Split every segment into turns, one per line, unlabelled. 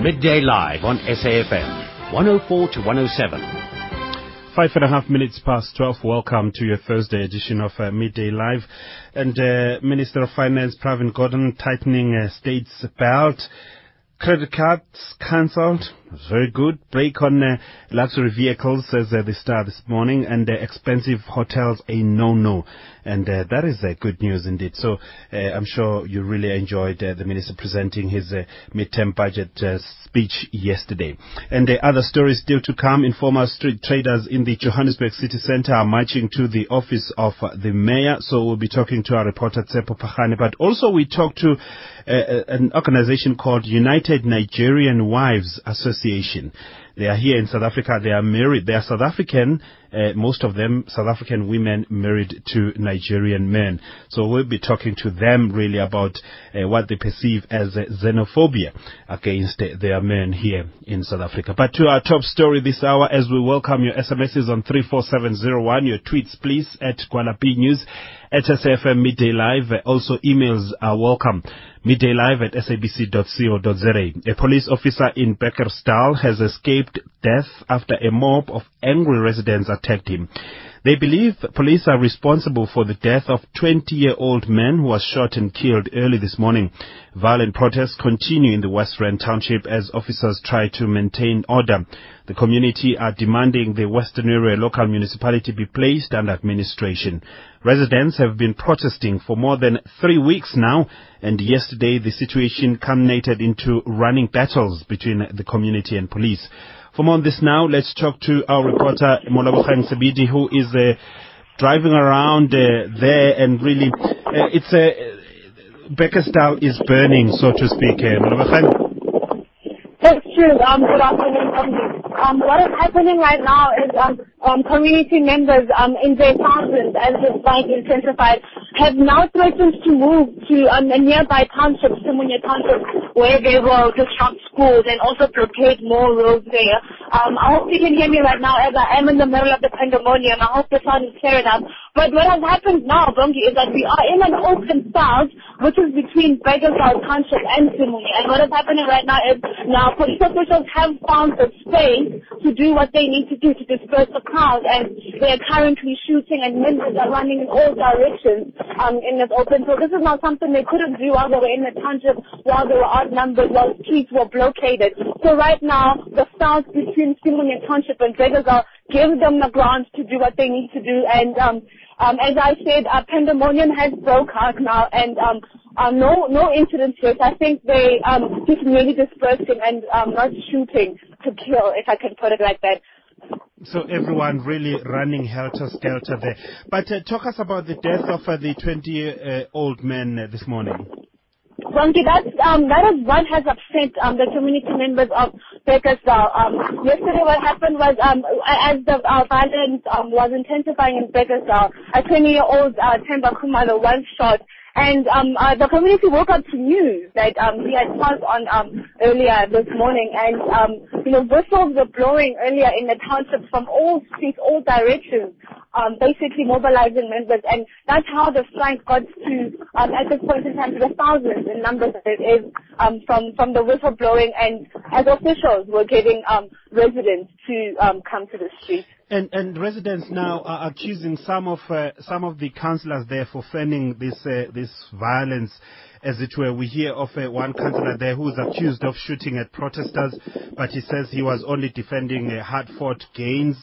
Midday Live on SAFM, 104 to 107.
Five and a half minutes past 12. Welcome to your Thursday edition of uh, Midday Live. And uh, Minister of Finance Pravin Gordhan tightening uh, state's belt. Credit cards cancelled. Very good. Break on uh, luxury vehicles, says uh, the Star this morning, and uh, expensive hotels a no-no. And uh, that is uh, good news indeed. So uh, I'm sure you really enjoyed the minister presenting his midterm budget speech yesterday. And uh, other stories still to come. Informal street traders in the Johannesburg city centre are marching to the office of the mayor. So we'll be talking to our reporter Tsepo Pachane. But also we talked to an organization called United Nigerian Wives Association. They are here in South Africa. They are married. They are South African, uh, most of them South African women married to Nigerian men. So we'll be talking to them really about uh, what they perceive as uh, xenophobia against their men here in South Africa. But to our top story this hour as we welcome your SMSs on 34701, your tweets please at Gualapi News at SFM Midday Live. Also, emails are welcome. Midday Live at sabc.co.za. A police officer in Bekkersdal has escaped death after a mob of angry residents attacked him. They believe police are responsible for the death of 20-year-old man who was shot and killed early this morning. Violent protests continue in the West Rand township as officers try to maintain order. The community are demanding the Westonaria local municipality be placed under administration. Residents have been protesting for more than three weeks now, and yesterday the situation culminated into running battles between the community and police. More on this now, let's talk to our reporter Molabokhang Sebidi, who is uh, driving around uh, there and really, uh, it's a, uh, Bekkersdal is burning, so to speak. Uh, Molabokhang.
That's true. Um, good afternoon. Um, um, what is happening right now is um, um, community members um, in their thousands, as the fight intensified, have now threatened to move to um, a nearby township, Simunye Township, where they will disrupt schools and also blockade more roads there. Um, I hope you can hear me right now as I am in the middle of the pandemonium. I hope the sound is clear enough. But what has happened now, Bongi, is that we are in an open south, which is between Bekkersdal Township and Simunye. And what is happening right now is now police officials have found the space to do what they need to do to disperse the crowd and they are currently shooting and members are running in all directions um, in this open. So this is not something they couldn't do while they were in the township, while they were outnumbered, while streets were blockaded. So right now, the south between Simunye Township and Bekkersdal give them the grounds to do what they need to do and um, um, as I said, uh, pandemonium has broke out now, and um, uh, no no incidents yet. I think they um, just really dispersing and um, not shooting to kill, if I can put it like that.
So everyone really running helter-skelter there. But uh, talk us about the death of uh, the 20-year-old man uh, this morning.
Bongi, that's, um, that is what has upset um, the community members of Bekkersdal. Um, yesterday what happened was um, as the uh, violence um, was intensifying in Bekkersdal, a 20-year-old uh, Temba Kumalo was shot and um, uh, the community woke up to news that um, he had passed on um, earlier this morning. And, um, you know, whistles were blowing earlier in the township from all streets, all directions, um, basically mobilizing members. And that's how the strike got to, um, at this point in time, to the thousands in numbers that it is um, from, from the whistle blowing. And as officials were getting um, residents to um, come to the streets.
And, and residents now are accusing some of uh, some of the councillors there for fanning this uh, this violence, as it were. We hear of uh, one councillor there who is accused of shooting at protesters, but he says he was only defending uh, hard-fought gains.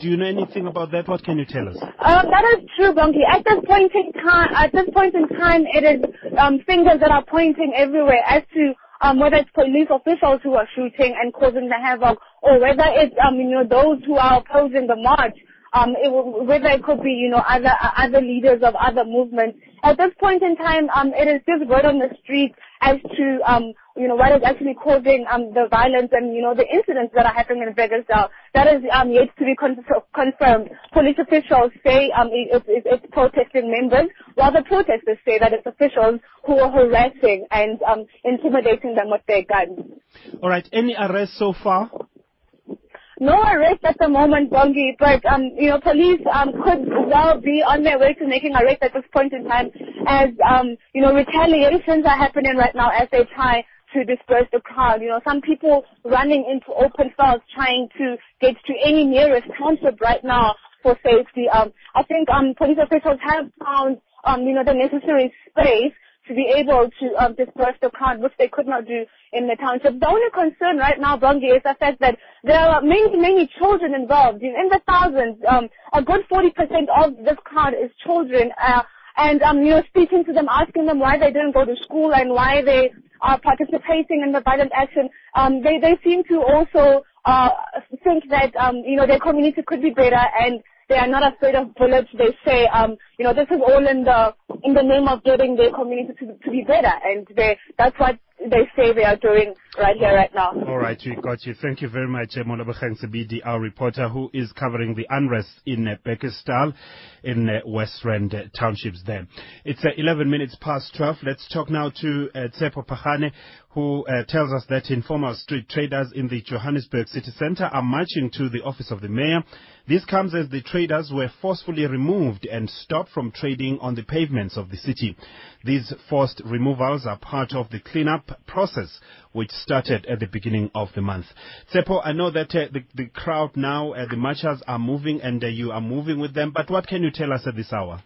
Do you know anything about that? What can you tell us?
Um, that is true, Bongi. At this point in time, at this point in time, it is um, fingers that are pointing everywhere as to um, whether it's police officials who are shooting and causing the havoc, or whether it's um, you know those who are opposing the march. Um, it, whether it could be you know other other leaders of other movements. At this point in time, um, it is just word on the street as to um, you know what is actually causing um, the violence and you know the incidents that are happening in Bekkersdal. That is um, yet to be con- confirmed. Police officials say um, it, it, it's protesting members, while the protesters say that it's officials who are harassing and um, intimidating them with their guns.
All right. Any arrests so far?
No arrest at the moment, Bongi, but um, you know, police um, could well be on their way to making arrests at this point in time, as um, you know, retaliations are happening right now as they try to disperse the crowd. You know, some people running into open fields trying to get to any nearest township right now for safety. Um, I think um, police officials have found um, you know the necessary space to be able to um, disperse the crowd, which they could not do in the township. The only concern right now, Bongi, is the fact that there are many, many children involved. In, in the thousands, um, a good 40% of this crowd is children. Uh, and um, you know, speaking to them, asking them why they didn't go to school and why they are participating in the violent action, um, they they seem to also uh, think that um, you know their community could be better and they are not afraid of bullets. They say, um, you know, this is all in the in the name of getting their community to, to be better, and they that's what they say they are doing right here, right now.
All right, we got you. Thank you very much, Molabokhang Sebidi, our reporter who is covering the unrest in uh, Bekkersdal in uh, West Rand townships there. It's uh, 11 minutes past 12. Let's talk now to uh, Tsepo Pachane, who tells us that informal street traders in the Johannesburg city center are marching to the office of the mayor. This comes as the traders were forcefully removed and stopped from trading on the pavements of the city. These forced removals are part of the cleanup process which started at the beginning of the month. Tsepo, I know that uh, the, the crowd now, uh, the marchers are moving and uh, you are moving with them, but what can you tell us at this hour?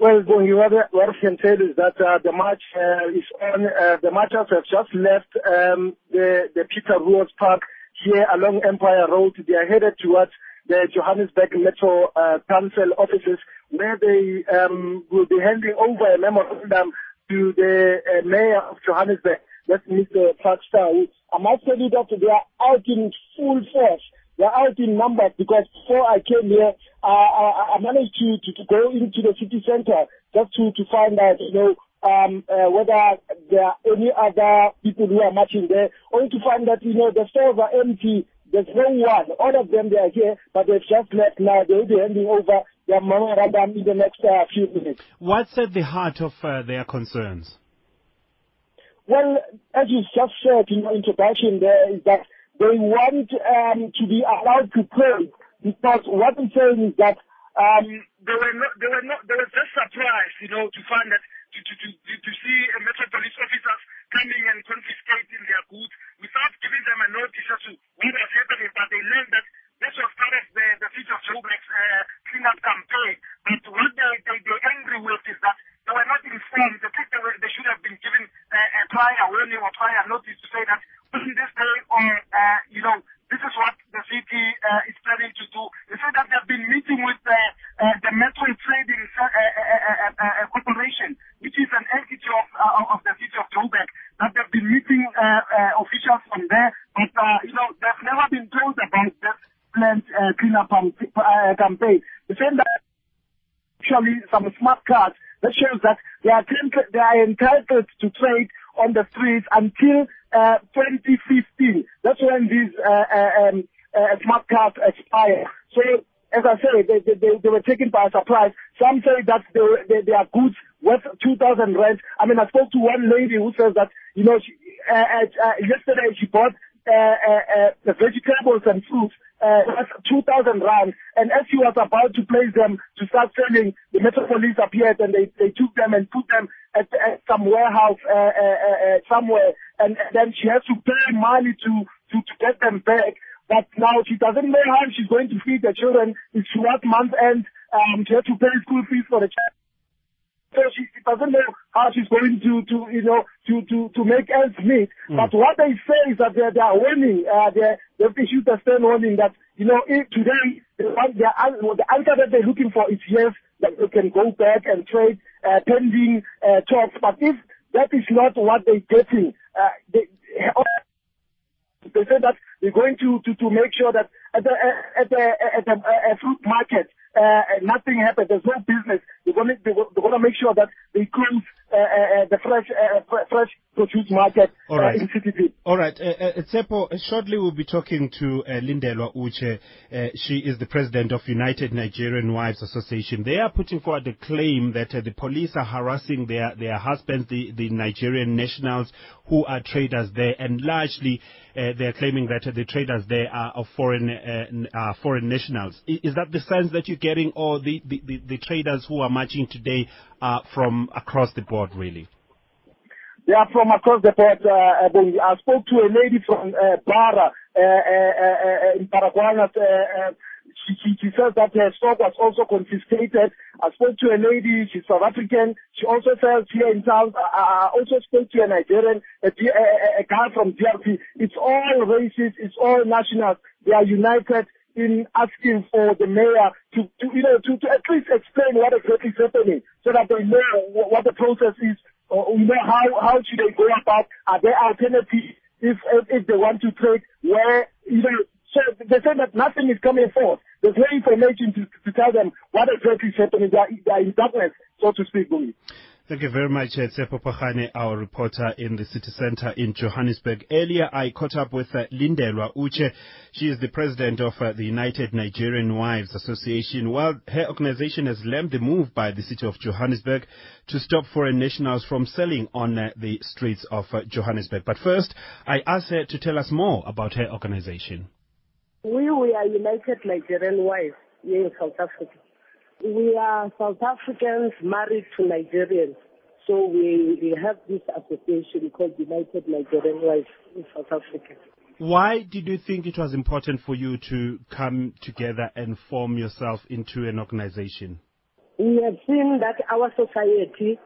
Well, what, I can tell is that uh, the march uh, is on. Uh, the marchers have just left um, the, the Pieter Roos Park here along Empire Road. They are headed towards the Johannesburg Metro uh, Council offices where they um, will be handing over a memorandum to the uh, mayor of Johannesburg, that's Mr. Parks Tau. I must tell you that they are out in full force. They are out in numbers because before I came here, uh, I, I managed to, to, to go into the city center just to, to find out, you know, um, uh, whether there are any other people who are marching there, only to find that, you know, the stores are empty. There's no one. All of them, they are here, but they've just left now. They will be handing over their memorandum in the next uh, few minutes.
What's at the heart of uh, their concerns?
Well, as you just said in your introduction there, is that they want um, to be allowed to pray because what I'm saying is that um, they were not, they were not, they were just surprised, you know, to find that to, to, to, to see a Metro Police officers coming and confiscating their goods without giving them a notice as to what was happening, but they learned that this was part of the, the City of Joburg's uh, cleanup campaign. But what they, they, they're angry with is that they were not informed. They think they, they should have been given uh, a prior warning or prior notice to say that on this day or, uh, you know, this is what the city uh, is planning to do. They say that they've been meeting with uh, uh, the Metro Trading uh, uh, uh, uh, uh Corporation, which is an entity of, of the city of Joburg, that they've been meeting officials from there, but, you know, they've never been told about this planned cleanup campaign. They say that actually some smart cards that shows that they are, they are entitled to trade on the streets until uh, 2015. That's when these uh, uh, um, uh, smart cards expire. So, as I say, they, they, they, were taken by surprise. Some say that they, they, they are goods worth 2,000 rand. I mean, I spoke to one lady who says that, you know, she, uh, uh, yesterday she bought the vegetables and fruits uh, that's 2,000 rand. And as she was about to place them to start selling, the Metro Police appeared and they, they took them and put them at, at some warehouse uh, uh, uh, uh somewhere. And then she has to pay money to, to, to get them back. But now she doesn't know how she's going to feed the children. It's towards month end. Um, she has to pay school fees for the child. So she doesn't know how she's going to, to you know, to, to, to make ends meet. Mm. But what they say is that they, they are warning, uh, they, they've issued a stern warning that, you know, if today, the, the answer that they're looking for is yes, that they can go back and trade, uh, pending, uh, talks. But if that is not what they're getting, uh, they, they say that they're going to, to, to make sure that at the, at the, at the, at the fruit market, uh, nothing happened. There's no business. They're going to, they're going to make sure that they close uh, uh, the fresh uh, fresh produce market
All right.
in City Deep.
All right. Uh, uh, Tsepo, shortly we'll be talking to uh, Lindelwa Uche. Uh, she is the president of United Nigerian Wives Association. They are putting forward a claim that uh, the police are harassing their, their husbands, the, the Nigerian nationals who are traders there, and largely uh, they are claiming that uh, the traders there are of foreign uh, foreign nationals. I- Is that the sense that you're getting, all the, the, the, the traders who are marching today are from across the board, really?
They are from across the board. Uh, I spoke to a lady from uh, Bara uh, uh, uh, in. Uh, uh, she, she, she says that her stock was also confiscated. I spoke to a lady, she's South African. She also says here in town, I, I also spoke to a Nigerian, a, a, a guy from DRC. It's all racist, it's all nationals. They are united in asking for the mayor to, to you know, to, to at least explain what exactly is happening so that they know what the process is, or, you know, how, how should they go about, are there alternatives if, if, if they want to trade where, you know, so they say that nothing is coming forth. There's no information to, to tell them what exactly is happening. They are, they are in darkness, so to speak, Bumi.
Thank you very much, uh, Tsepo Pachane, our reporter in the city center in Johannesburg. Earlier, I caught up with uh, Lindelwa Uche. She is the president of uh, the United Nigerian Wives Association. Well, her organization has led the move by the city of Johannesburg to stop foreign nationals from selling on uh, the streets of uh, Johannesburg. But first, I asked her to tell us more about her organization.
We, we are United Nigerian Wives here in South Africa. We are South Africans married to Nigerians. So we, we have this association called United Nigerian Wives in South Africa.
Why did you think it was important for you to come together and form yourself into an organization?
We have seen that our society,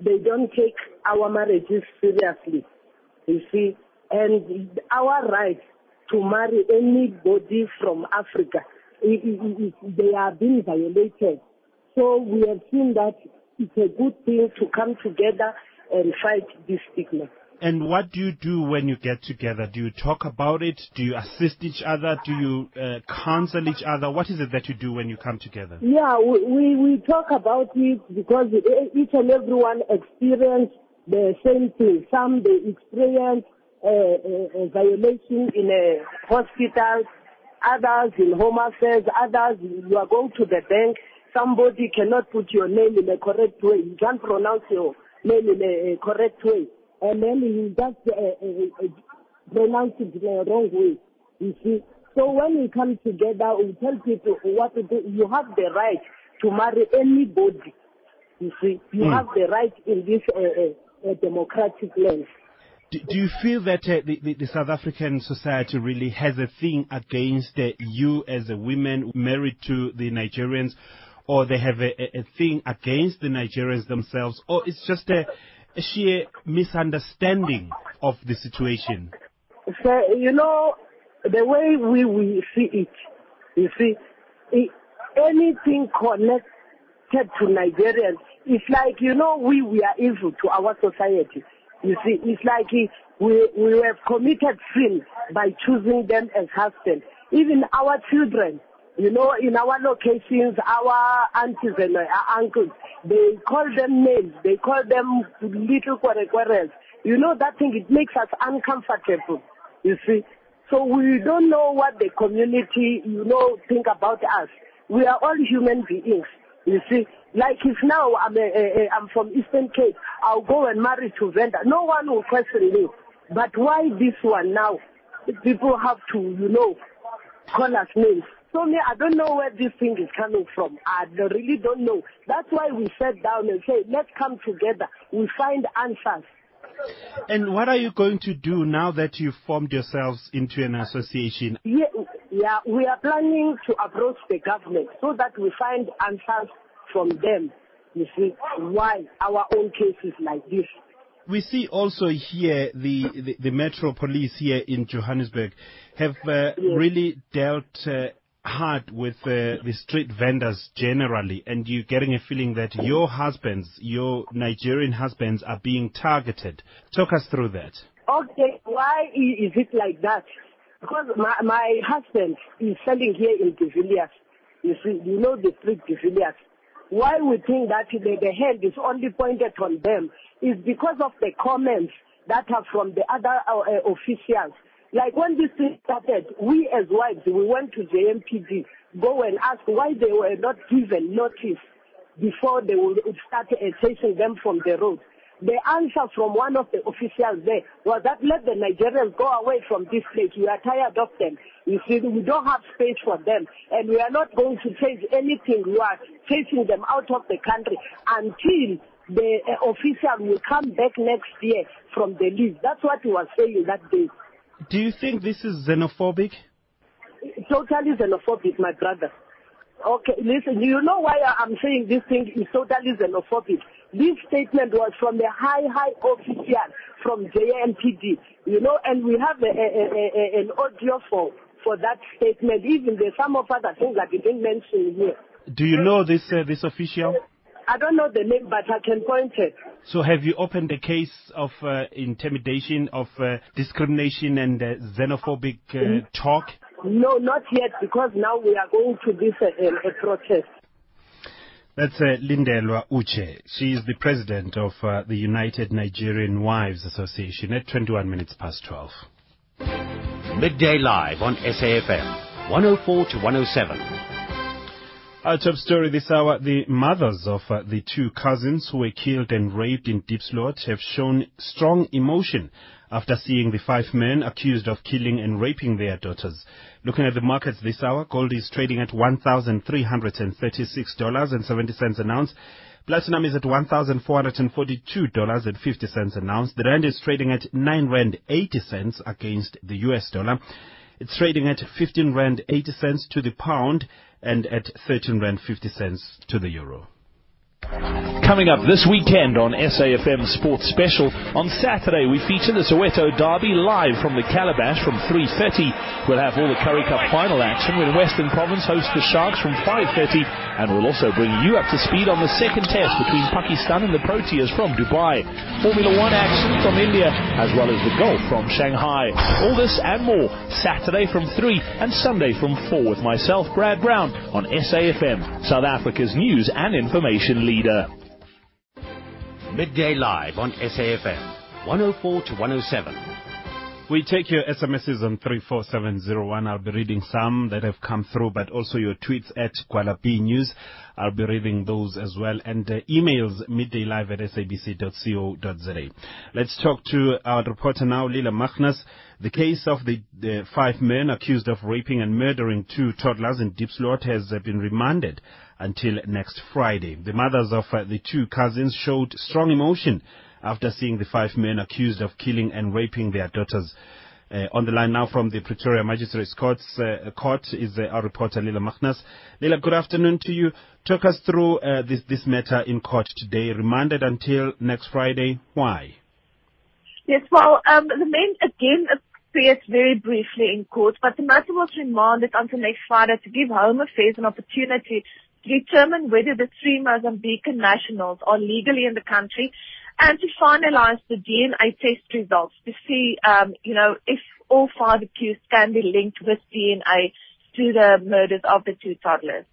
they don't take our marriages seriously. You see, and our right to marry anybody from Africa, it, it, it, they are being violated. So we have seen that it's a good thing to come together and fight this stigma.
And what do you do when you get together? Do you talk about it? Do you assist each other? Do you uh, counsel each other? What is it that you do when you come together?
Yeah, we, we, we talk about it because each and everyone experience the same thing. Some they experience a, a, a violation in a hospital, others in home affairs, others you are going to the bank, somebody cannot put your name in a correct way. You can't pronounce your name in a, correct way. And then you just uh, uh, uh, pronounce it in a wrong way. You see? So when we come together, we tell people what to do. You have the right to marry anybody. You see? You mm. have the right in this uh, uh, democratic land.
Do, you feel that uh, the, the, the, South African society really has a thing against uh, you as a woman married to the Nigerians, or they have a, a, a thing against the Nigerians themselves, or it's just a, a sheer misunderstanding of the situation?
So, you know, the way we, we see it, you see, it, anything connected to Nigerians, it's like, you know, we, we are evil to our society. You see, it's like we, we have committed sin by choosing them as husbands. Even our children, you know, in our locations, our aunties and uncles, they call them names. They call them little quarrequarels. You know, that thing, it makes us uncomfortable. You see. So we don't know what the community, you know, think about us. We are all human beings. You see, like if now I'm, a, a, a, I'm from Eastern Cape, I'll go and marry to Venda. No one will question me. But why this one now? People have to, you know, call us names. So me, I don't know where this thing is coming from. I really don't know. That's why we sat down and say, let's come together. We find answers.
And what are you going to do now that you've formed yourselves into an association?
Yeah, yeah, we are planning to approach the government so that we find answers from them. You see, why our own cases like this.
We see also here the, the, the Metro Police here in Johannesburg have uh, really dealt uh, hard with uh, the street vendors generally, and you're getting a feeling that your husbands, your Nigerian husbands, are being targeted. Talk us through that.
Okay, why is it like that? Because my, my husband is selling here in De You see, you know the street De Villiers. Why we think that the, the hand is only pointed on them is because of the comments that are from the other uh, uh officials like when this thing started, we as wives, we went to the MPD, go and ask why they were not given notice before they would start chasing them from the road. The answer from one of the officials there was that let the Nigerians go away from this place. We are tired of them. You see, we don't have space for them. And we are not going to change anything. We are chasing them out of the country until the uh, official will come back next year from the leave. That's what he was saying that day.
Do you think this is xenophobic?
Totally xenophobic, my brother. Okay, listen, you know why I'm saying this thing is totally xenophobic? This statement was from the high, high official from JMPD, you know, and we have a, a, a, an audio for, for that statement. Even there's some of other things that we didn't mention here.
Do you know this uh, this official?
I don't know the name, but I can point it.
So have you opened a case of uh, intimidation, of uh, discrimination and uh, xenophobic uh, talk?
No, not yet, because now we are going to this uh, a protest.
That's uh, Lindelwa Uche. She is the president of uh, the United Nigerian Wives Association at 21 minutes past 12.
Midday Live on SAFM, 104 to 107.
Our top story this hour, the mothers of uh, the two cousins who were killed and raped in Diepsloot have shown strong emotion after seeing the five men accused of killing and raping their daughters. Looking at the markets this hour, gold is trading at $1,336.70 an ounce. Platinum is at $1,442.50 an ounce. The rand is trading at 9 rand 80 cents against the US dollar. It's trading at 15 rand 80 cents to the pound and at 13 rand 50 cents to the euro.
Coming up this weekend on SAFM Sports Special, on Saturday we feature the Soweto Derby live from the Calabash from 3.30. We'll have all the Currie Cup final action when Western Province hosts the Sharks from 5.30 and we'll also bring you up to speed on the second test between Pakistan and the Proteas from Dubai. Formula One action from India as well as the golf from Shanghai. All this and more Saturday from 3 and Sunday from 4 with myself, Brad Brown, on SAFM, South Africa's news and information leader.
Midday Live on SAFM, 104 to 107.
We take your SMSs on 34701. I'll be reading some that have come through, but also your tweets at Kuala News. I'll be reading those as well. And uh, emails middaylive at sabc.co.za. Let's talk to our reporter now, Lila Magnus. The case of the, the, five men accused of raping and murdering two toddlers in Diepsloot has uh, been remanded until next Friday. The mothers of uh, the two cousins showed strong emotion after seeing the five men accused of killing and raping their daughters. Uh, on the line now from the Pretoria Magistrates Court, uh, court is uh, our reporter Lila Magnus. Lila, good afternoon to you. Talk us through uh, this, this matter in court today, remanded until next Friday. Why?
Yes, well, um, the men again appeared very briefly in court, but the matter was remanded until next Friday to give Home Affairs an opportunity to determine whether the three Mozambican nationals are legally in the country and to finalize the DNA test results to see, um, you know, if all five accused can be linked with DNA to the murders of the two toddlers.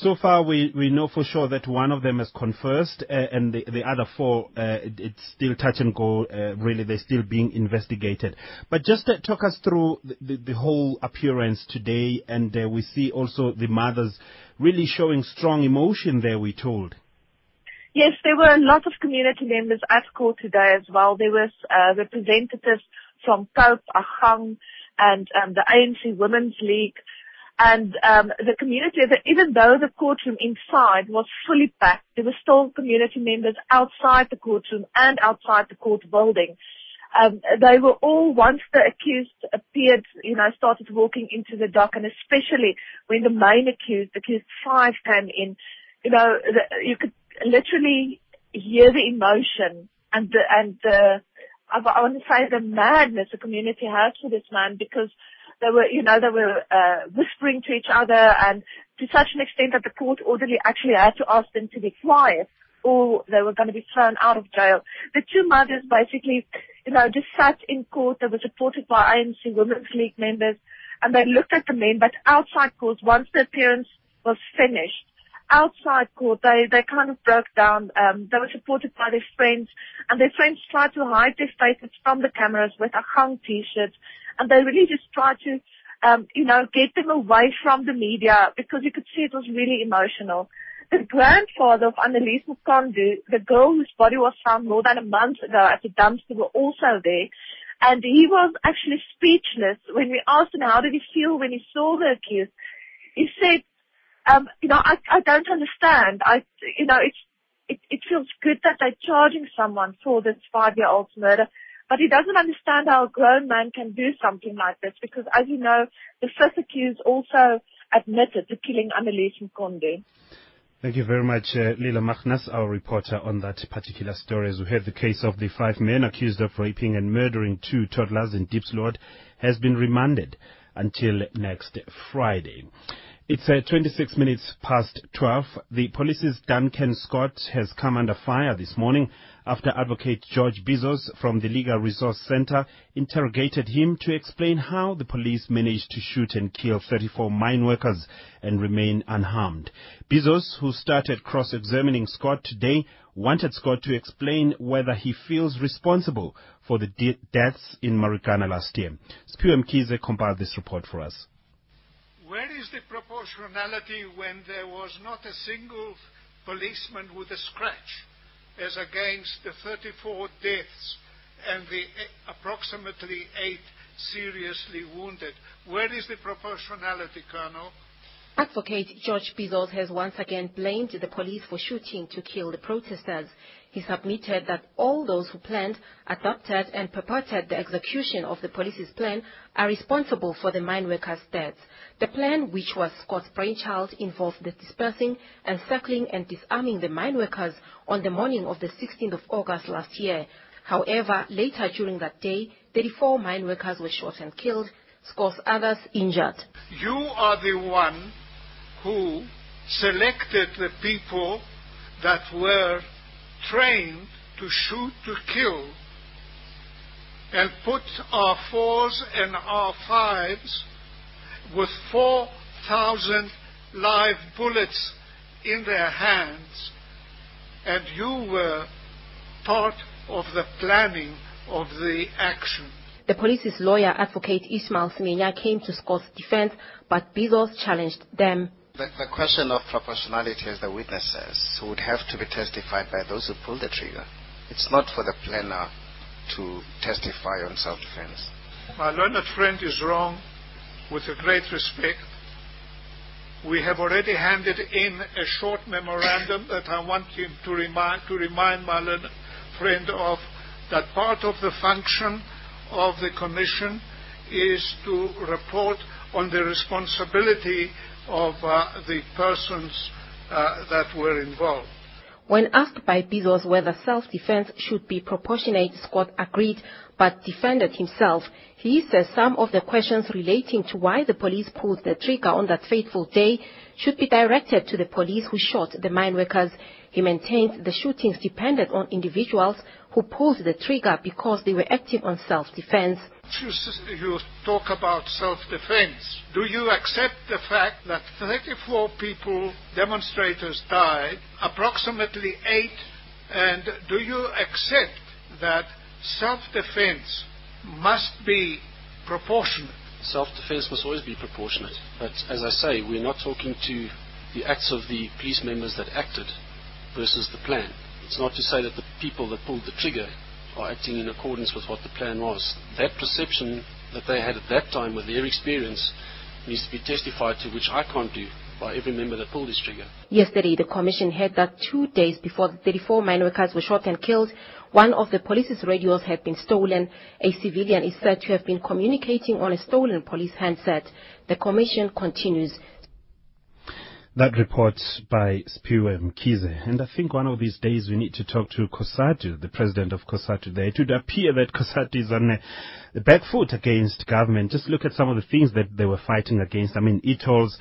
So far, we, we know for sure that one of them has confessed, uh, and the, the other four, uh, it, it's still touch and go. Uh, really, they're still being investigated. But just uh, talk us through the, the, the whole appearance today, and uh, we see also the mothers really showing strong emotion there. We told.
Yes, there were a lot of community members at court today as well. There was uh, representatives from COPE, Agang, and um, the ANC Women's League. And um, the community, even though the courtroom inside was fully packed, there were still community members outside the courtroom and outside the court building. Um, they were all, once the accused appeared, you know, started walking into the dock, and especially when the main accused, accused five, came in, you know, the, you could literally hear the emotion and the, and the, I, I want to say the madness the community has for this man because they were, you know, they were uh, whispering to each other and to such an extent that the court orderly actually had to ask them to be quiet or they were going to be thrown out of jail. The two mothers basically, you know, just sat in court. They were supported by ANC Women's League members and they looked at the men, but outside court, once the appearance was finished, outside court, they, they kind of broke down. Um, they were supported by their friends, and their friends tried to hide their faces from the cameras with a hung T-shirt, and they really just tried to, um, you know, get them away from the media because you could see it was really emotional. The grandfather of Annelies Mukondu, the girl whose body was found more than a month ago at the dumpster, were also there. And he was actually speechless when we asked him how did he feel when he saw the accused. He said um, you know, I, I don't understand. I, you know, it's, it, it feels good that they're charging someone for this five-year-old's murder. But he doesn't understand how a grown man can do something like this because, as you know, the fifth accused also admitted to killing Annelies Mkonde.
Thank you very much, uh, Lila Magnus, our reporter on that particular story. As we heard, the case of the five men accused of raping and murdering two toddlers in Diepsloot has been remanded until next Friday. It's uh, 26 minutes past 12. The police's Duncan Scott has come under fire this morning after advocate George Bizos from the Legal Resource Center interrogated him to explain how the police managed to shoot and kill 34 mine workers and remain unharmed. Bizos, who started cross-examining Scott today, wanted Scott to explain whether he feels responsible for the de- deaths in Marikana last year. Spiu Mkize compiled this report for us.
Where is the proportionality when there was not a single policeman with a scratch as against the 34 deaths and the eh, approximately eight seriously wounded? Where is the proportionality, Colonel?
Advocate George Bizos has once again blamed the police for shooting to kill the protesters. He submitted that all those who planned, adopted and purported the execution of the police's plan are responsible for the mine workers' deaths. The plan, which was Scott's brainchild, involved the dispersing, encircling and disarming the mine workers on the morning of the 16th of August last year. However, later during that day, 34 mine workers were shot and killed, scores others injured.
You are the one who selected the people that were trained to shoot to kill and put our fours and our fives with 4,000 live bullets in their hands, and you were part of the planning of the action.
The police's lawyer, advocate Ismail Semenya, came to Scott's defense, but Bizos challenged them.
The, the, question of proportionality, as the witnesses, would have to be testified by those who pulled the trigger. It's not for the planner to testify on self-defense.
My learned friend is wrong with a great respect. We have already handed in a short memorandum that I want him to remind, to remind my learned friend of that part of the function of the Commission is to report on the responsibility of uh, the persons uh, that were involved.
When asked by Bizos whether self-defense should be proportionate, Scott agreed but defended himself. He says some of the questions relating to why the police pulled the trigger on that fateful day should be directed to the police who shot the mine workers. He maintains the shootings depended on individuals who pulled the trigger because they were active on self-defense.
You, you talk about self-defense. Do you accept the fact that 34 people, demonstrators, died, approximately eight, and do you accept that self-defense must be proportionate?
Self-defense must always be proportionate. But as I say, we're not talking to the acts of the police members that acted versus the plan. It's not to say that the people that pulled the trigger are acting in accordance with what the plan was. That perception that they had at that time with their experience needs to be testified to, which I can't do by every member that pulled this trigger.
Yesterday, the Commission heard that two days before the 34 mine workers were shot and killed, one of the police's radios had been stolen. A civilian is said to have been communicating on a stolen police handset. The Commission continues
that report by Spiu Mkize. And I think one of these days we need to talk to COSATU, the president of COSATU there. It would appear that COSATU is on the back foot against government. Just look at some of the things that they were fighting against. I mean, e-tolls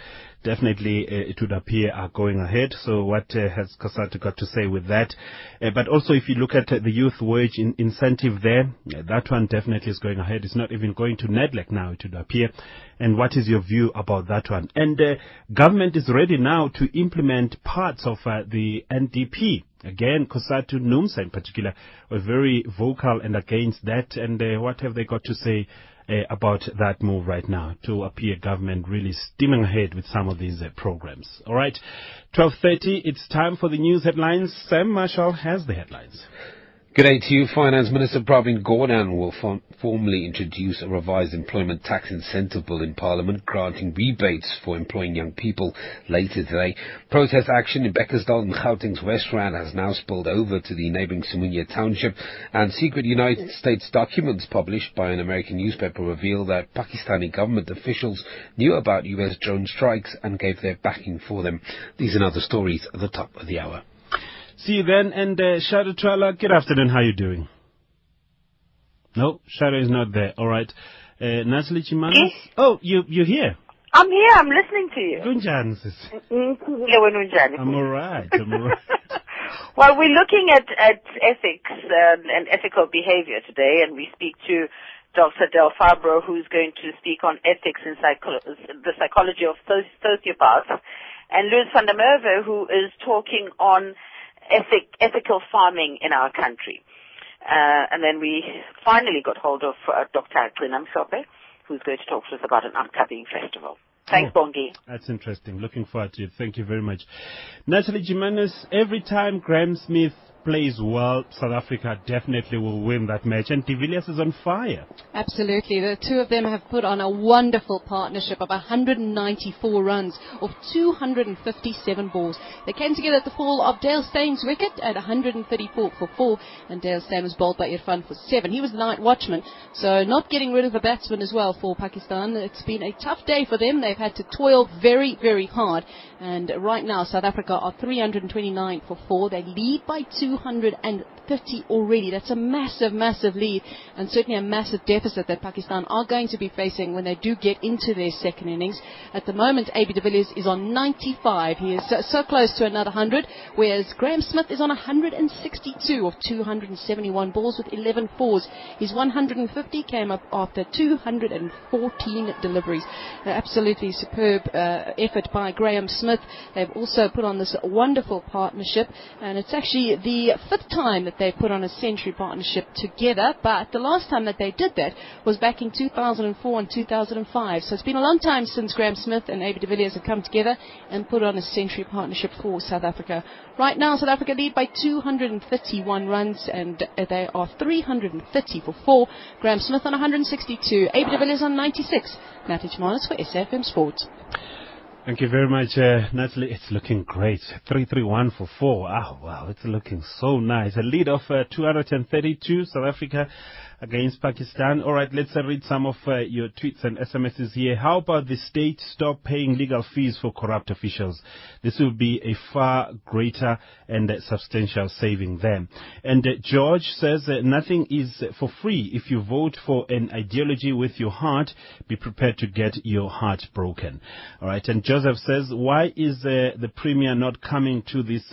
definitely uh, it would appear are going ahead. So what uh, has COSATU got to say with that? Uh, but also if you look at the youth wage in- incentive there, that one definitely is going ahead. It's not even going to NEDLAC now, it would appear. And what is your view about that one? And government is ready now to implement parts of the NDP. Again, COSATU NUMSA in particular were very vocal and against that. And what have they got to say uh, about that move right now to appear government really steaming ahead with some of these uh, programs. All right, 12:30. It's time for the news headlines. Sam Marshall has the headlines.
Good day to you. Finance Minister Pravin Gordhan will form, formally introduce a revised employment tax incentive bill in Parliament, granting rebates for employing young people later today. Protest action in Bekkersdal and Gauteng's West Rand has now spilled over to the neighbouring Simunye township, and secret United States documents published by an American newspaper reveal that Pakistani government officials knew about US drone strikes and gave their backing for them. These and other stories at the top of the hour.
See you then. And uh, Shadow Twala, good afternoon. How are you doing? No, Shadow is not there. All right. Uh, Natalie?
Yes.
Oh, you, you're here.
I'm here. I'm listening to you.
Kunjani, sis?
Kunjani.
I'm all right. I'm all right.
well, we're looking at, at ethics um, and ethical behavior today, and we speak to Dr. Del Fabro, who's going to speak on ethics and psycho- the psychology of sociopaths, and Luis van der Merwe, who is talking on ethic, ethical farming in our country. Uh, and then we finally got hold of uh, Dr. Grinam Sope, who's going to talk to us about an upcoming festival. Thanks, oh, Bongi.
That's interesting. Looking forward to it. Thank you very much. Natalie Germanos, every time Graeme Smith plays well, South Africa definitely will win that match. And de Villiers is on fire.
Absolutely. The two of them have put on a wonderful partnership of 194 runs of 257 balls. They came together at the fall of Dale Steyn's wicket at 134 for 4, and Dale Steyn was bowled by Irfan for 7. He was the night watchman, so not getting rid of the batsman as well for Pakistan. It's been a tough day for them. They've had to toil very, very hard. And right now, South Africa are 329 for 4. They lead by 2 230 already. That's a massive, massive lead and certainly a massive deficit that Pakistan are going to be facing when they do get into their second innings. At the moment, AB de Villiers is on 95. He is so, so close to another 100, whereas Graeme Smith is on 162 of 271 balls with 11 fours. His 150 came up after 214 deliveries. absolutely superb uh, effort by Graeme Smith. They've also put on this wonderful partnership, and it's actually the fifth time that they've put on a century partnership together, but the last time that they did that was back in 2004 and 2005. So it's been a long time since Graeme Smith and AB de Villiers have come together and put on a century partnership for South Africa. Right now, South Africa lead by 231 runs, and they are 330 for four. Graeme Smith on 162, AB de Villiers on 96. Natalie Germanos for SFM Sports.
Thank you very much, uh, Natalie. It's looking great. 331 for 4. Oh, wow. It's looking so nice. A lead of uh, 232. South Africa against Pakistan. All right, let's uh, read some of uh, your tweets and SMSs here. How about the state stop paying legal fees for corrupt officials? This will be a far greater and uh, substantial saving there. And uh, George says uh, nothing is for free. If you vote for an ideology with your heart, be prepared to get your heart broken. All right, and Joseph says, why is uh, the premier not coming to this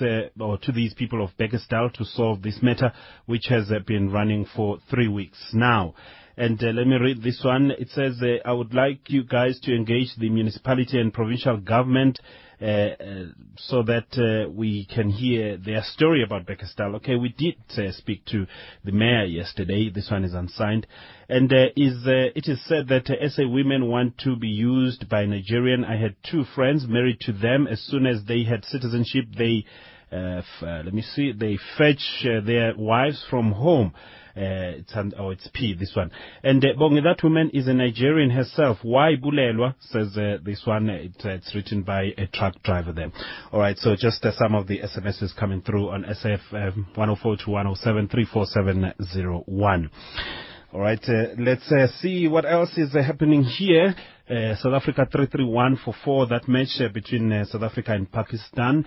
or to these people of Bekkersdal to solve this matter, which has been running for three weeks? Now. And uh, let me read this one. It says, uh, I would like you guys to engage the municipality and provincial government uh, uh so that uh, we can hear their story about Bekkersdal. Okay, we did uh, speak to the mayor yesterday. This one is unsigned. And is it is said that SA women want to be used by Nigerian. I had two friends married to them. As soon as they had citizenship, they, let me see, they fetch their wives from home. Uh, it's oh, it's P, this one. And uh, Bongi, that woman is a Nigerian herself. Why Bulelwa? Says uh, this one. It, it's written by a truck driver there. All right, so just some of the SMSs coming through on SF um, 104 to 107 34701. All right, uh, let's uh, see what else is uh, happening here. South Africa 331 for 4, that match between South Africa and Pakistan.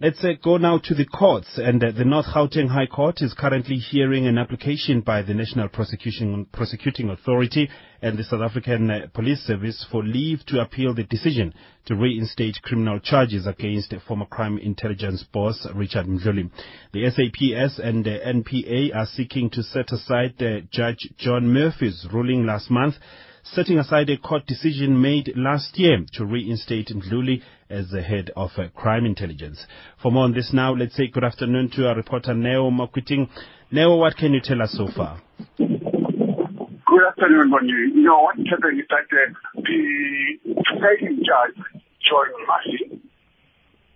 Let's uh, go now to the courts. And uh, the North Gauteng High Court is currently hearing an application by the National Prosecution, Prosecuting Authority and the South African uh, Police Service for leave to appeal the decision to reinstate criminal charges against former crime intelligence boss Richard Mdluli. The SAPS and the NPA are seeking to set aside uh, Judge John Murphy's ruling last month setting aside a court decision made last year to reinstate Mdluli as the head of uh, crime intelligence. For more on this now, let's say good afternoon to our reporter Neo Makwiting. Neo, what can you tell us so far?
Good afternoon, Bonnie. You know, what happened is that uh, the presiding judge, John Massey,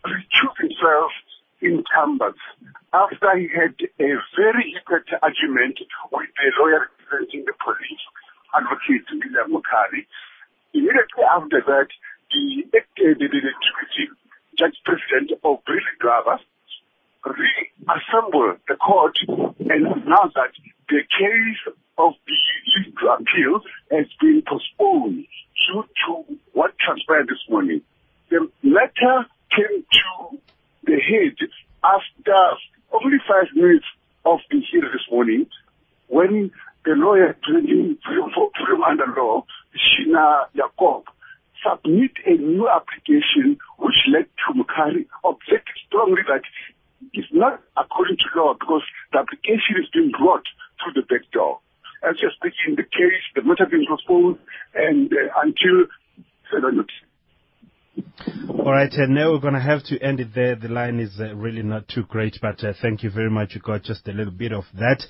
recused himself in chambers after he had a very heated argument with the lawyer representing the police, Advocate William Mokhari. Immediately after that, the, the, the, the deputy judge president of Britain Driver reassembled the court and announced that the case of the to appeal has been postponed due to what transpired this morning. The letter came to the head after only five minutes of the hearing this morning when the lawyer representing freedom under law, Shina Yacob, submit a new application which led to Mokhari object strongly that it's not according to law because the application is being brought through the back door. As you're speaking, the case, the matter being postponed and uh, until further notice.
All right, and now we're going to have to end it there. The line is uh, really not too great, but uh, thank you very much. You got just a little bit of that.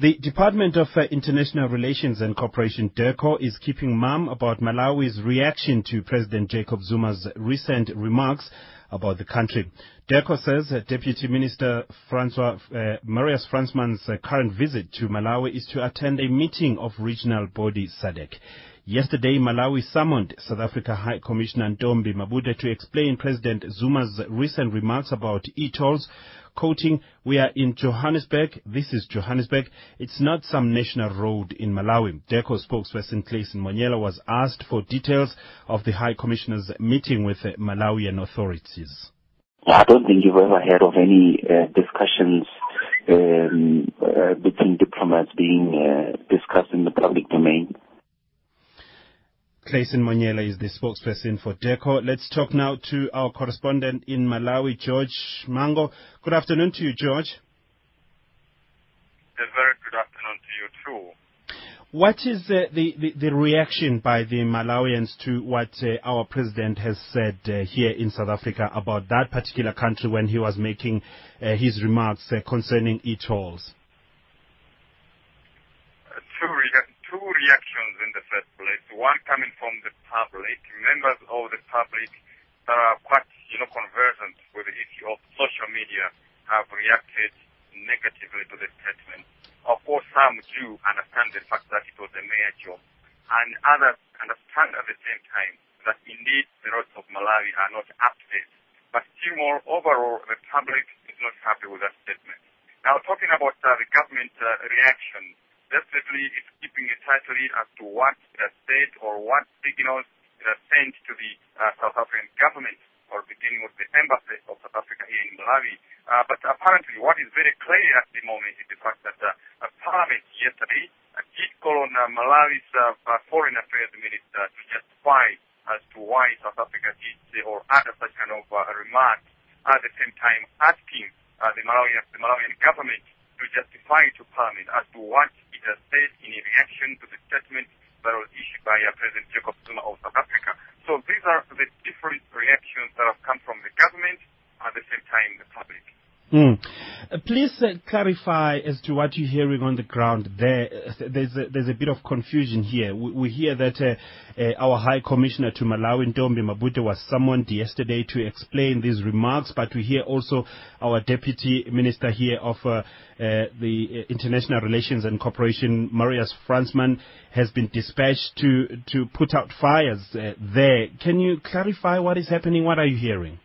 The Department of uh, International Relations and Cooperation, DIRCO, is keeping mum about Malawi's reaction to President Jacob Zuma's recent remarks about the country. DIRCO says uh, Deputy Minister Francois uh, Marius Fransman's uh, current visit to Malawi is to attend a meeting of regional body SADC. Yesterday, Malawi summoned South Africa High Commissioner Ntombi Mabute to explain President Zuma's recent remarks about e-tolls, quoting, we are in Johannesburg, this is Johannesburg, it's not some national road in Malawi. DIRCO spokesperson Clayson Monyela was asked for details of the High Commissioner's meeting with Malawian authorities.
I don't think you've ever heard of any uh, discussions um, uh, between diplomats being uh, discussed in the public domain.
Clayson Monyela is the spokesperson for DIRCO. Let's talk now to our correspondent in Malawi, George Mango. Good afternoon to you, George.
A very good afternoon to you too.
What is uh, the, the, the, reaction by the Malawians to what uh, our president has said uh, here in South Africa about that particular country when he was making uh, his remarks uh, concerning e-tolls?
two, rea- two reactions in the first place. One coming from the public, members of the public that are quite, you know, conversant with the issue of social media have reacted negatively to the statement. Of course, some do understand the fact that it was a mayor job, and others understand at the same time that indeed the roads of Malawi are not up to. But still more, overall, the public is not happy with that statement. Now, talking about uh, the government uh, reaction, definitely it's keeping it tightly as to what has said or what signals has sent to the uh, South African government, or beginning with the embassy of South Africa here in Malawi. Uh, but apparently, what is very clear at the moment is the fact that uh, Parliament yesterday uh, did call on Malawi's Foreign Affairs Minister to justify as to why South Africa did say or utter such kind of remarks. At the same time, asking the Malawian, the Malawian government to justify to Parliament as to what it has said in reaction to the statement that was issued by uh, President Jacob Zuma of South Africa. So these are the different reactions that have come from the government at the same time the public.
Mm. Please uh, clarify as to what you're hearing on the ground there. Uh, there's a, there's a bit of confusion here. We, we hear that uh, our High Commissioner to Malawi, Ntombi Mabute, was summoned yesterday to explain these remarks, but we hear also our Deputy Minister here of the International Relations and Cooperation, Marius Fransman, has been dispatched to, to put out fires there. Can you clarify what is happening? What are you hearing?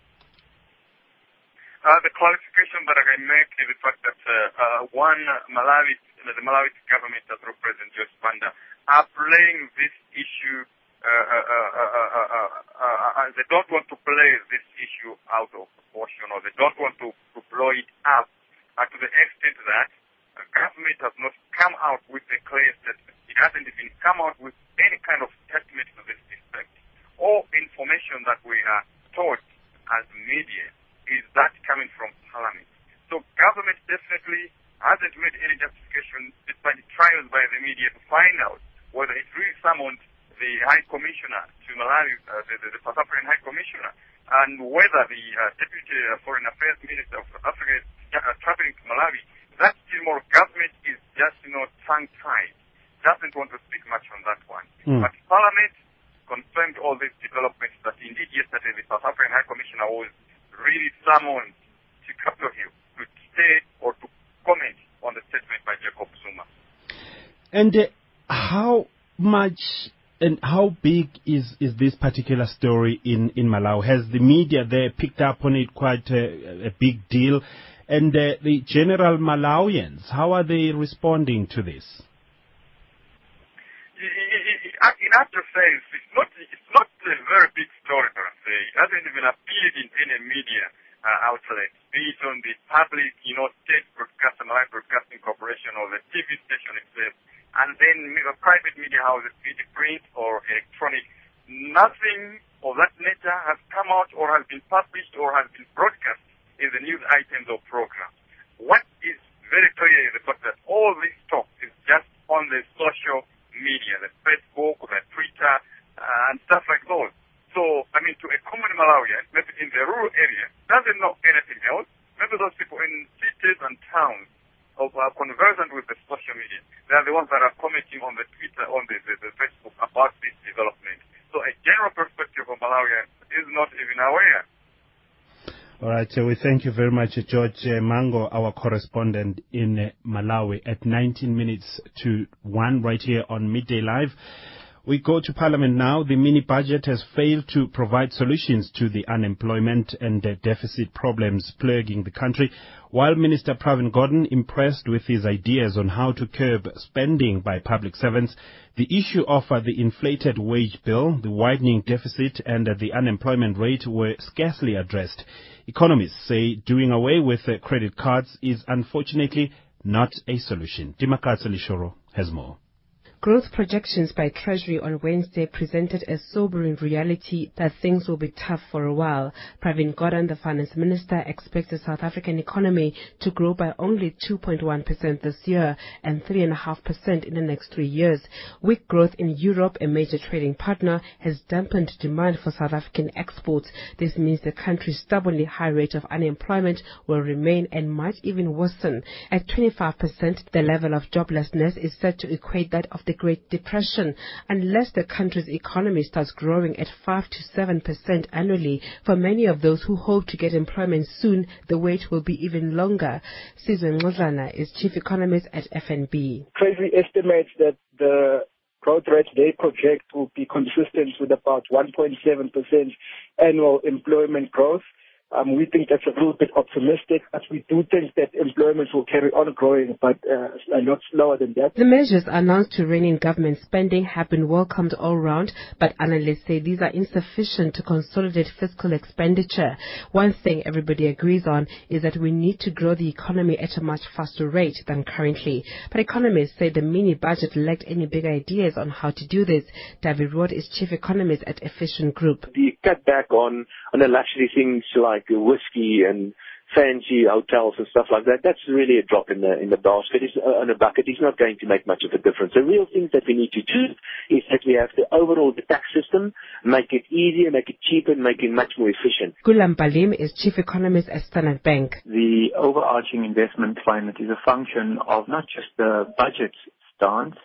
Uh, the qualification that I make is the fact that uh, uh, one, Malawi, the Malawi government, that represents Joyce Banda, are playing this issue. they don't want to play this issue out of proportion, or they don't want to, to blow it up to the extent that the government has not come out with a clear statement. It hasn't even come out with any kind of statement to this effect. All information that we are taught as media is that coming from Parliament. So government definitely hasn't made any justification despite trials by the media to find out whether it really summoned the High Commissioner to Malawi, uh, the, the, the, South African High Commissioner, and whether the uh, Deputy uh, Foreign Affairs Minister of South Africa is uh, traveling to Malawi. That still more government is just, you know, tongue-tied. Doesn't want to speak much on that one. Mm. But Parliament confirmed all these developments that indeed yesterday the South African High Commissioner was really someone to come to you to stay or to comment on the statement by Jacob Zuma.
And uh, how much and how big is, is this particular story in, in Malawi? Has the media there picked up on it quite a, a big deal? And uh, the general Malawians, how are they responding to this?
In actual sense, it's not, it's not a very big story, per se. It hasn't even appeared in any media uh, outlet, be it on the public, you know, state broadcasting, Malawi Broadcasting Corporation or the TV station itself, and then private media houses, be it print or electronic. Nothing of that nature has come out or has been published or has been broadcast in the news items or programs. What is very clear is the fact that all this talk is just on the social media, the Facebook, the Twitter, uh, and stuff like those. So, I mean, to a common Malawian, maybe in the rural area, doesn't know anything else. Maybe those people in cities and towns of are conversant with the social media. They are the ones that are commenting on the Twitter, on the, the, the Facebook about this development. So a general perspective of Malawian is not even aware.
All right, so we thank you very much, George uh, Mango, our correspondent in uh, Malawi, at 19 minutes to 1 right here on Midday Live. We go to Parliament now. The mini budget has failed to provide solutions to the unemployment and the deficit problems plaguing the country. While Minister Pravin Gordhan impressed with his ideas on how to curb spending by public servants, the issue of uh, the inflated wage bill, the widening deficit and the unemployment rate were scarcely addressed. Economists say doing away with credit cards is unfortunately not a solution. Dimakatso Lishoro has more.
Growth projections by Treasury on Wednesday presented a sobering reality that things will be tough for a while. Pravin Gordhan, the finance minister, expects the South African economy to grow by only 2.1% this year and 3.5% in the next three years. Weak growth in Europe, a major trading partner, has dampened demand for South African exports. This means the country's stubbornly high rate of unemployment will remain and might even worsen. At 25%, the level of joblessness is said to equate that of the Great Depression unless the country's economy starts growing at 5 to 7% annually. For many of those who hope to get employment soon, the wait will be even longer. Sizwe Nxedlana is chief economist at FNB.
Treasury estimates that the growth rate they project will be consistent with about 1.7% annual employment growth. Um, we think that's a little bit optimistic, but we do think that employment will carry on growing, but uh, a lot slower than that.
The measures announced to rein in government spending have been welcomed all round, but analysts say these are insufficient to consolidate fiscal expenditure. One thing everybody agrees on is that we need to grow the economy at a much faster rate than currently. But economists say the mini budget lacked any big ideas on how to do this. Dawie Roodt is chief economist at Efficient Group.
The cut back on, on the luxury things like whiskey and fancy hotels and stuff like that, that's really a drop in the in the basket, it's, uh, in a bucket. It's not going to make much of a difference. The real thing that we need to do is that we have to overhaul the tax system, make it easier, make it cheaper, make it much more efficient.
Goolam Ballim is chief economist at Standard Bank.
The overarching investment climate is a function of not just the budget stance,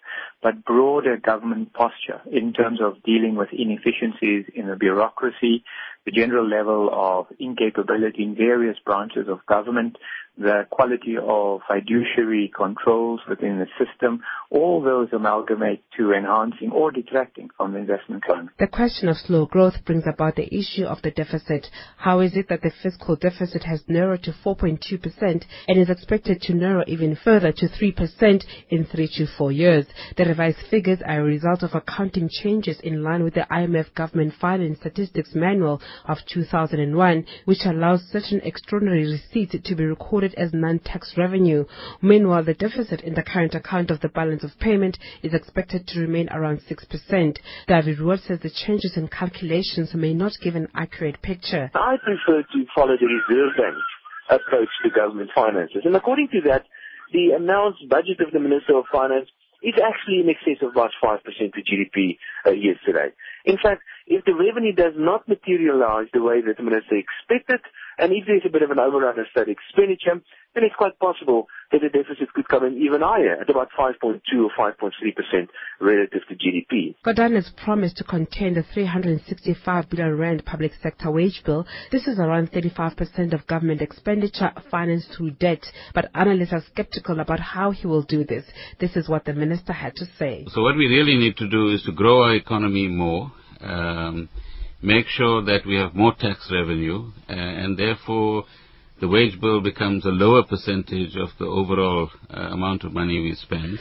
but broader government posture in terms of dealing with inefficiencies in the bureaucracy, the general level of incapability in various branches of government, the quality of fiduciary controls within the system, all those amalgamate to enhancing or detracting from the investment climate.
The question of slow growth brings about the issue of the deficit. How is it that the fiscal deficit has narrowed to 4.2% and is expected to narrow even further to 3% in three to four years? The revised figures are a result of accounting changes in line with the IMF Government Finance Statistics Manual of 2001, which allows certain extraordinary receipts to be recorded as non-tax revenue. Meanwhile, the deficit in the current account of the balance of payment is expected to remain around 6%. Dawie Roodt says the changes in calculations may not give an accurate picture.
I prefer to follow the Reserve Bank approach to government finances. And according to that, the announced budget of the Minister of Finance is actually in excess of about 5% to GDP uh, yesterday. In fact, if the revenue does not materialize the way that the minister expected, And if there's a bit of an overrun of state expenditure, then it's quite possible that the deficit could come in even higher at about 5.2 or 5.3% relative to GDP.
Gordhan has promised to contain the 365 billion rand public sector wage bill. This is around 35% of government expenditure financed through debt, but analysts are skeptical about how he will do this. This is what the minister had to say.
So what we really need to do is to grow our economy more, um, make sure that we have more tax revenue, uh, and therefore the wage bill becomes a lower percentage of the overall uh, amount of money we spend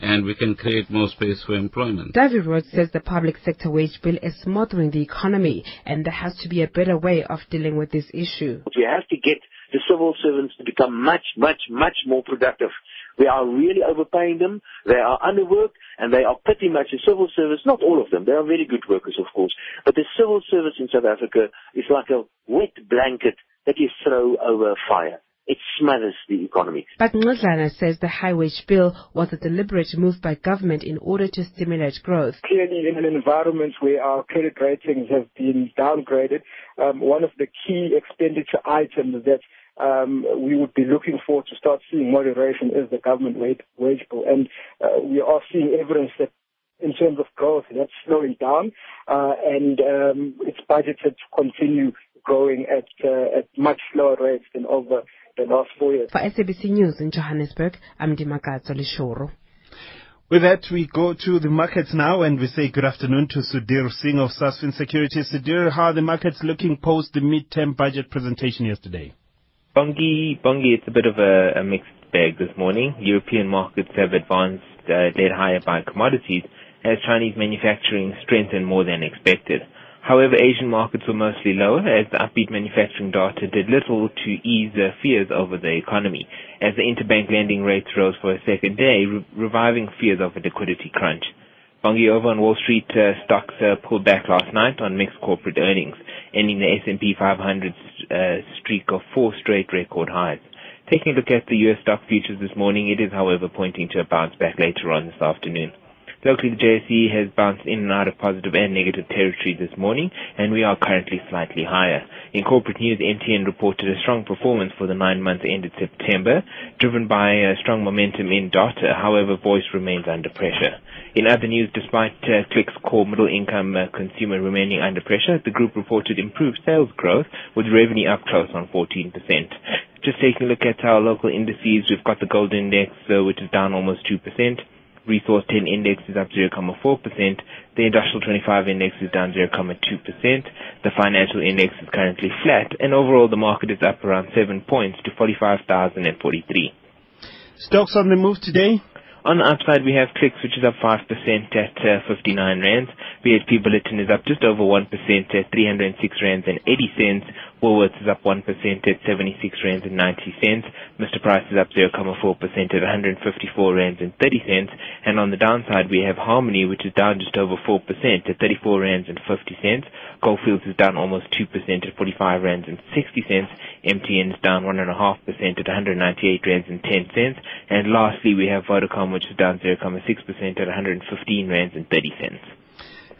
and we can create more space for employment.
Dawie Roodt says the public sector wage bill is smothering the economy and there has to be a better way of dealing with this issue.
We have to get the civil servants to become much, much, much more productive. We are really overpaying them. They are underworked and they are pretty much the civil service, not all of them. They are very good workers, of course. But the civil service in South Africa is like a wet blanket that you throw over a fire. It smothers the economy.
But Nxedlana says the high wage bill was a deliberate move by government in order to stimulate growth.
Clearly, in an environment where our credit ratings have been downgraded, um, one of the key expenditure items that um, we would be looking for to start seeing moderation as the government wage, wage bill. And uh, we are seeing evidence that in terms of growth, that's slowing down, uh, and um, it's budgeted to continue growing at uh, at much slower rates than over the last four years.
For SABC News in Johannesburg, I'm Dimakatso Lishoro.
With that, we go to the markets now and we say good afternoon to Sudhir Singh of Sasfin Securities. Sudhir, how are the markets looking post the mid-term budget presentation yesterday?
Bongi, it's a bit of a, a mixed bag this morning. European markets have advanced, uh, led higher by commodities as Chinese manufacturing strengthened more than expected. However, Asian markets were mostly lower as the upbeat manufacturing data did little to ease the fears over the economy as the interbank lending rates rose for a second day, re- reviving fears of a liquidity crunch. Bongi over on Wall Street uh, stocks uh, pulled back last night on mixed corporate earnings, ending the S&P 500 uh, streak of four straight record highs. Taking a look at the U.S. stock futures this morning, it is, however, pointing to a bounce back later on this afternoon. Locally, the JSE has bounced in and out of positive and negative territory this morning, and we are currently slightly higher. In corporate news, MTN reported a strong performance for the nine months ended September, driven by uh, strong momentum in data. However, voice remains under pressure. In other news, despite uh, Click's core middle income uh, consumer remaining under pressure, the group reported improved sales growth, with revenue up close on 14%. Just taking a look at our local indices, we've got the gold index, uh, which is down almost 2%. Resource 10 index is up 0.4%. The industrial 25 index is down 0.2%. The financial index is currently flat, and overall the market is up around 7 points to 45,043.
Stocks on the move today?
On the upside, we have Clicks, which is up 5% at uh, 59 rands. BHP Billiton is up just over 1% at 306 rands and 80 cents. Woolworths is up 1% at 76 rands and 90 cents. Mr. Price is up 0.4% at 154 rands and 30 cents. And on the downside, we have Harmony, which is down just over 4% at 34 rands and 50 cents. Goldfields is down almost 2% at 45 rands and 60 cents. MTN is down 1.5% at 198 rands and 10 cents. And lastly, we have Vodacom, which is down 0.6% at 115 rands and 30 cents.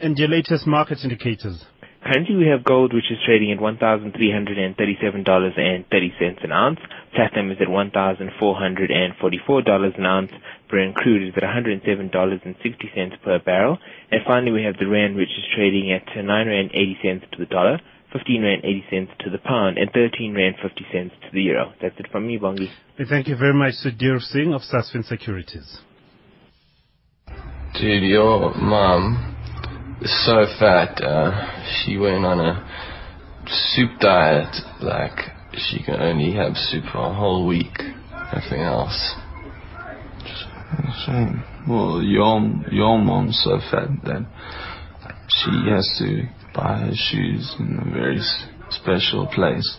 And your latest market indicators?
Currently, we have gold, which is trading at $1,337.30 an ounce. Platinum is at $1,444 an ounce. Brent crude is at $107.60 per barrel. And finally, we have the rand, which is trading at 9 rand 80 cents to the dollar. 15 rand 80 cents to the pound and 13 rand 50 cents to the euro. That's it from me, Bongi.
Thank you very much, Sudhir Singh of Sasfin Securities.
Dude, your mum is so fat. Uh, she went on a soup diet. Like she can only have soup for a whole week. Nothing else.
So, well, your your mom's so fat that she has to buy her shoes in a very special place.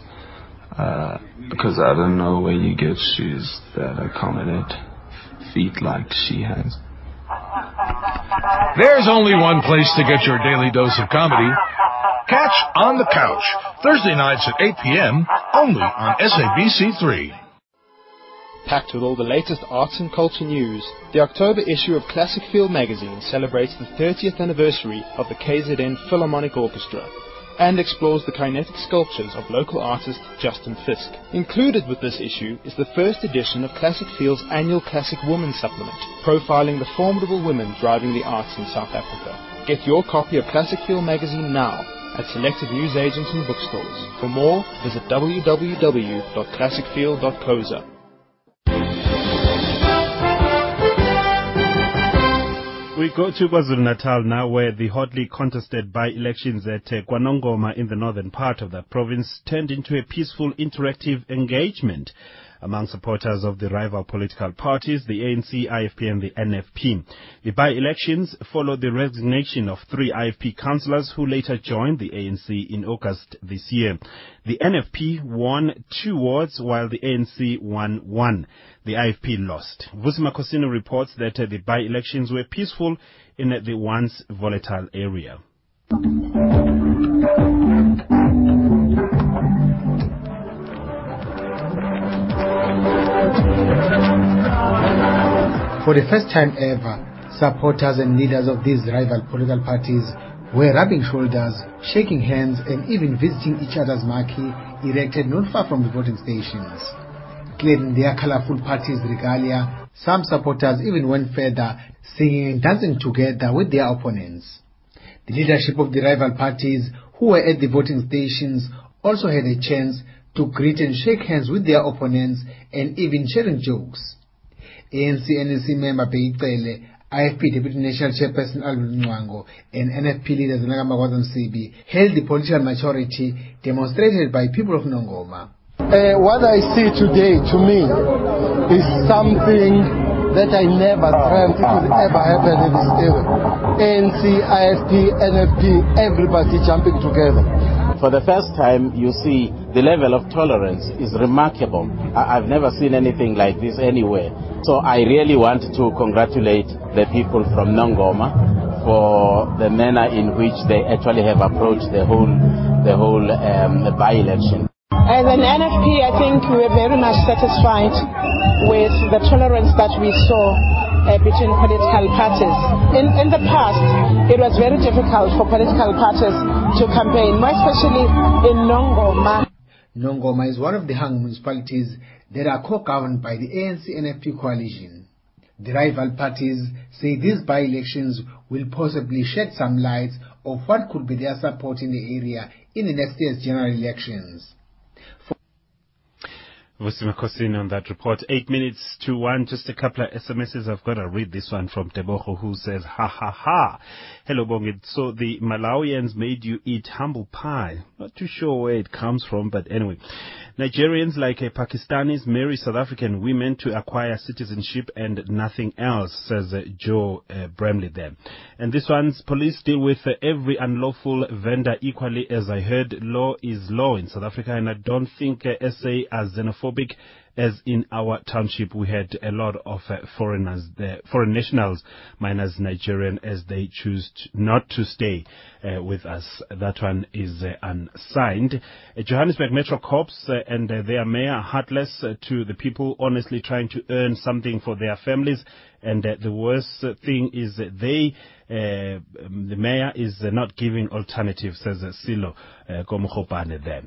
Uh, because I don't know where you get shoes that accommodate feet like she has.
There's only one place to get your daily dose of comedy. Catch On the Couch, Thursday nights at 8 p.m., only on SABC3.
Packed with all the latest arts and culture news, the October issue of Classic Feel magazine celebrates the 30th anniversary of the KZN Philharmonic Orchestra. And explores the kinetic sculptures of local artist Justin Fiske. Included with this issue is the first edition of Classic Feel's annual Classic Woman supplement, profiling the formidable women driving the arts in South Africa. Get your copy of Classic Feel magazine now at selected newsagents and bookstores. For more, visit www.classicfeel.coza.
We go to KwaZulu-Natal now where the hotly contested by-elections at uh, in the northern part of the province turned into a peaceful interactive engagement among supporters of the rival political parties, the ANC, IFP and the NFP. The by-elections followed the resignation of three IFP councillors who later joined the ANC in August this year. The NFP won two wards while the ANC won one. The IFP lost. Vusi Makosino reports that the by-elections were peaceful in the once volatile area.
For the first time ever, supporters and leaders of these rival political parties were rubbing shoulders, shaking hands, and even visiting each other's marquee erected not far from the voting stations. Clad in their colorful party's regalia, some supporters even went further, singing and dancing together with their opponents. The leadership of the rival parties who were at the voting stations also had a chance to greet and shake hands with their opponents and even sharing jokes. ANC NEC member Bheki Cele, IFP Deputy National Chairperson Albert Mncwango, and NFP leader Zanele kaMagwaza-Msibi held the political majority demonstrated by people of Nongoma.
Uh, what I see today, to me, is something that I never dreamt it would ever happen in this era. ANC, IFP, NFP, everybody jumping together.
For the first time, you see the level of tolerance is remarkable. I- I've never seen anything like this anywhere. So I really want to congratulate the people from Nongoma for the manner in which they actually have approached the whole, the whole um, by-election.
As an NFP, I think we're very much satisfied with the tolerance that we saw uh, between political parties. In, in the past, it was very difficult for political parties to campaign, more especially in Nongoma.
Nongoma is one of the hung municipalities that are co-governed by the ANC-NFP coalition. The rival parties say these by-elections will possibly shed some light of what could be their support in the area in the next year's general elections.
Vusi on that report. Eight minutes to one. Just a couple of SMSs. I've got to read this one from Teboho who says, ha ha ha. Hello Bongit. So the Malawians made you eat humble pie. Not too sure where it comes from, but anyway. Nigerians like Pakistanis marry South African women to acquire citizenship and nothing else, says uh, Joe uh, Bramley there. And this one's police deal with uh, every unlawful vendor equally as I heard law is law in South Africa and I don't think uh, SA are xenophobic as in our township we had a lot of uh, foreigners foreign nationals minus Nigerian as they choose t- not to stay uh, with us. That one is uh, unsigned. Uh, Johannesburg Metro Corps uh, and uh, their mayor heartless to the people honestly trying to earn something for their families. And uh, the worst thing is that they, uh, um, the mayor is uh, not giving alternatives, says uh, Silo Komukopane there.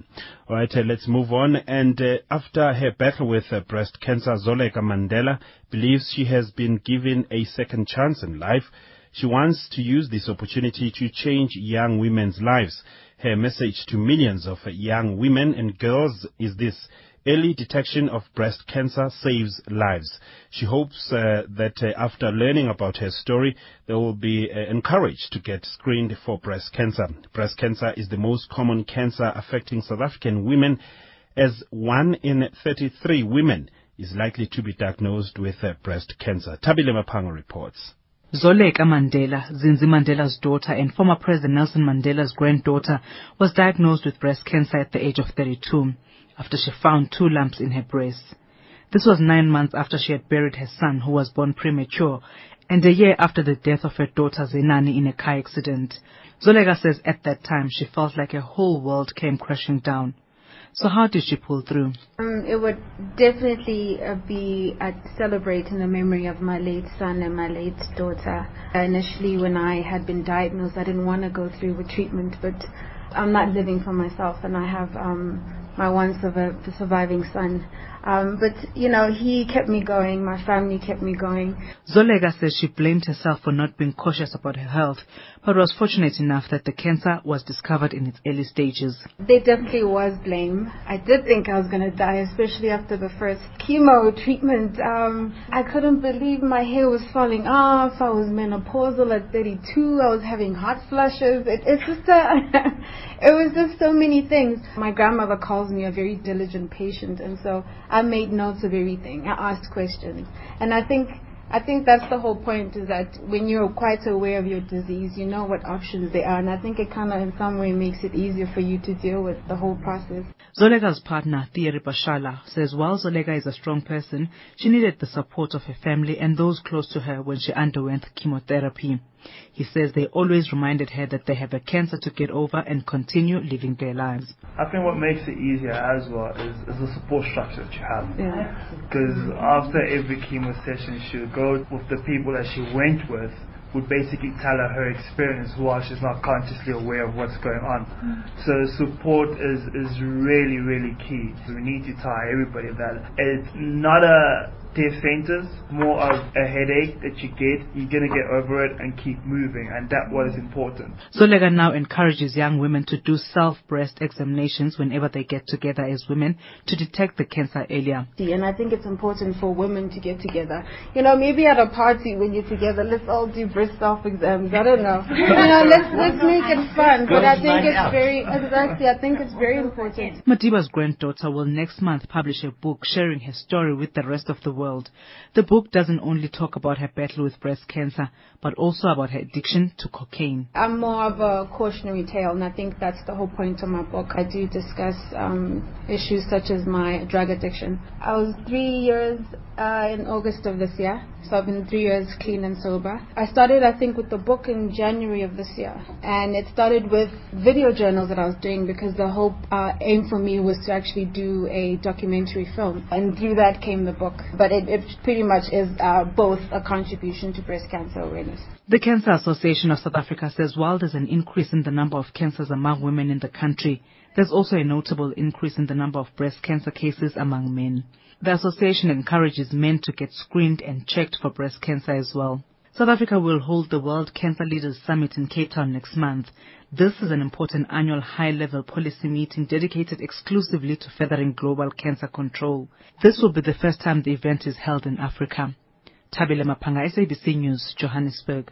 All right, uh, let's move on. And uh, after her battle with uh, breast cancer, Zoleka Mandela believes she has been given a second chance in life. She wants to use this opportunity to change young women's lives. Her message to millions of young women and girls is this. Early detection of breast cancer saves lives. She hopes uh, that uh, after learning about her story, they will be uh, encouraged to get screened for breast cancer. Breast cancer is the most common cancer affecting South African women, as one in 33 women is likely to be diagnosed with uh, breast cancer. Tabile Mapango reports.
Zoleka Mandela, Zinzi Mandela's daughter and former President Nelson Mandela's granddaughter, was diagnosed with breast cancer at the age of 32 after she found two lumps in her breast. This was nine months after she had buried her son who was born premature and a year after the death of her daughter Zenani in a car accident. Zoleka says at that time she felt like her whole world came crashing down. So how did she pull through?
Um, it would definitely uh, be uh, celebrating the memory of my late son and my late daughter. Initially, when I had been diagnosed, I didn't want to go through with treatment, but I'm not living for myself, and I have um, my one surviving son. Um, but, you know, he kept me going. My family kept me going.
Zoleka says she blamed herself for not being cautious about her health, but was fortunate enough that the cancer was discovered in its early stages.
There definitely was blame. I did think I was going to die, especially after the first chemo treatment. Um, I couldn't believe my hair was falling off. I was menopausal at 32. I was having hot flushes. It, it's just a, it was just so many things. My grandmother calls me a very diligent patient, and so I made notes of everything. I asked questions. And I think I think that's the whole point is that when you're quite aware of your disease, you know what options there are. And I think it kind of in some way makes it easier for you to deal with the whole process.
Zoleka's partner, Thierry Bashala, says while Zoleka is a strong person, she needed the support of her family and those close to her when she underwent chemotherapy. He says they always reminded her that they have a cancer to get over and continue living their lives.
I think what makes it easier as well is, is the support structure that you have. Because after every chemo session, she would go with the people that she went with would basically tell her her experience while she's not consciously aware of what's going on. Mm. So support is, is really, really key. We need to tell everybody that it's not a death sentence, more of a headache that you get. You're going to get over it and keep moving, and that what is important.
Zoleka now encourages young women to do self-breast examinations whenever they get together as women to detect the cancer earlier.
And I think it's important for women to get together. You know, maybe at a party when you're together, let's all do breast self-exams. I don't know. you know, let's let's make it fun. But I think it's very exactly. I think it's very important.
Madiba's granddaughter will next month publish a book sharing her story with the rest of the world. The book doesn't only talk about her battle with breast cancer, but also about her addiction to cocaine.
I'm more of a cautionary tale, and I think that's the whole point of my book. I do discuss um, issues such as my drug addiction. I was three years uh, in August of this year, so I've been three years clean and sober. I started, I think, with the book in January of this year, and it started with video journals that I was doing because the whole uh, aim for me was to actually do a documentary film, and through that came the book. But it, it pretty much is uh, both a contribution to breast cancer awareness.
The Cancer Association of South Africa says while there's an increase in the number of cancers among women in the country, there's also a notable increase in the number of breast cancer cases among men. The association encourages men to get screened and checked for breast cancer as well. South Africa will hold the World Cancer Leaders Summit in Cape Town next month. This is an important annual high-level policy meeting dedicated exclusively to furthering global cancer control. This will be the first time the event is held in Africa. Tabile Mapanga, SABC News, Johannesburg.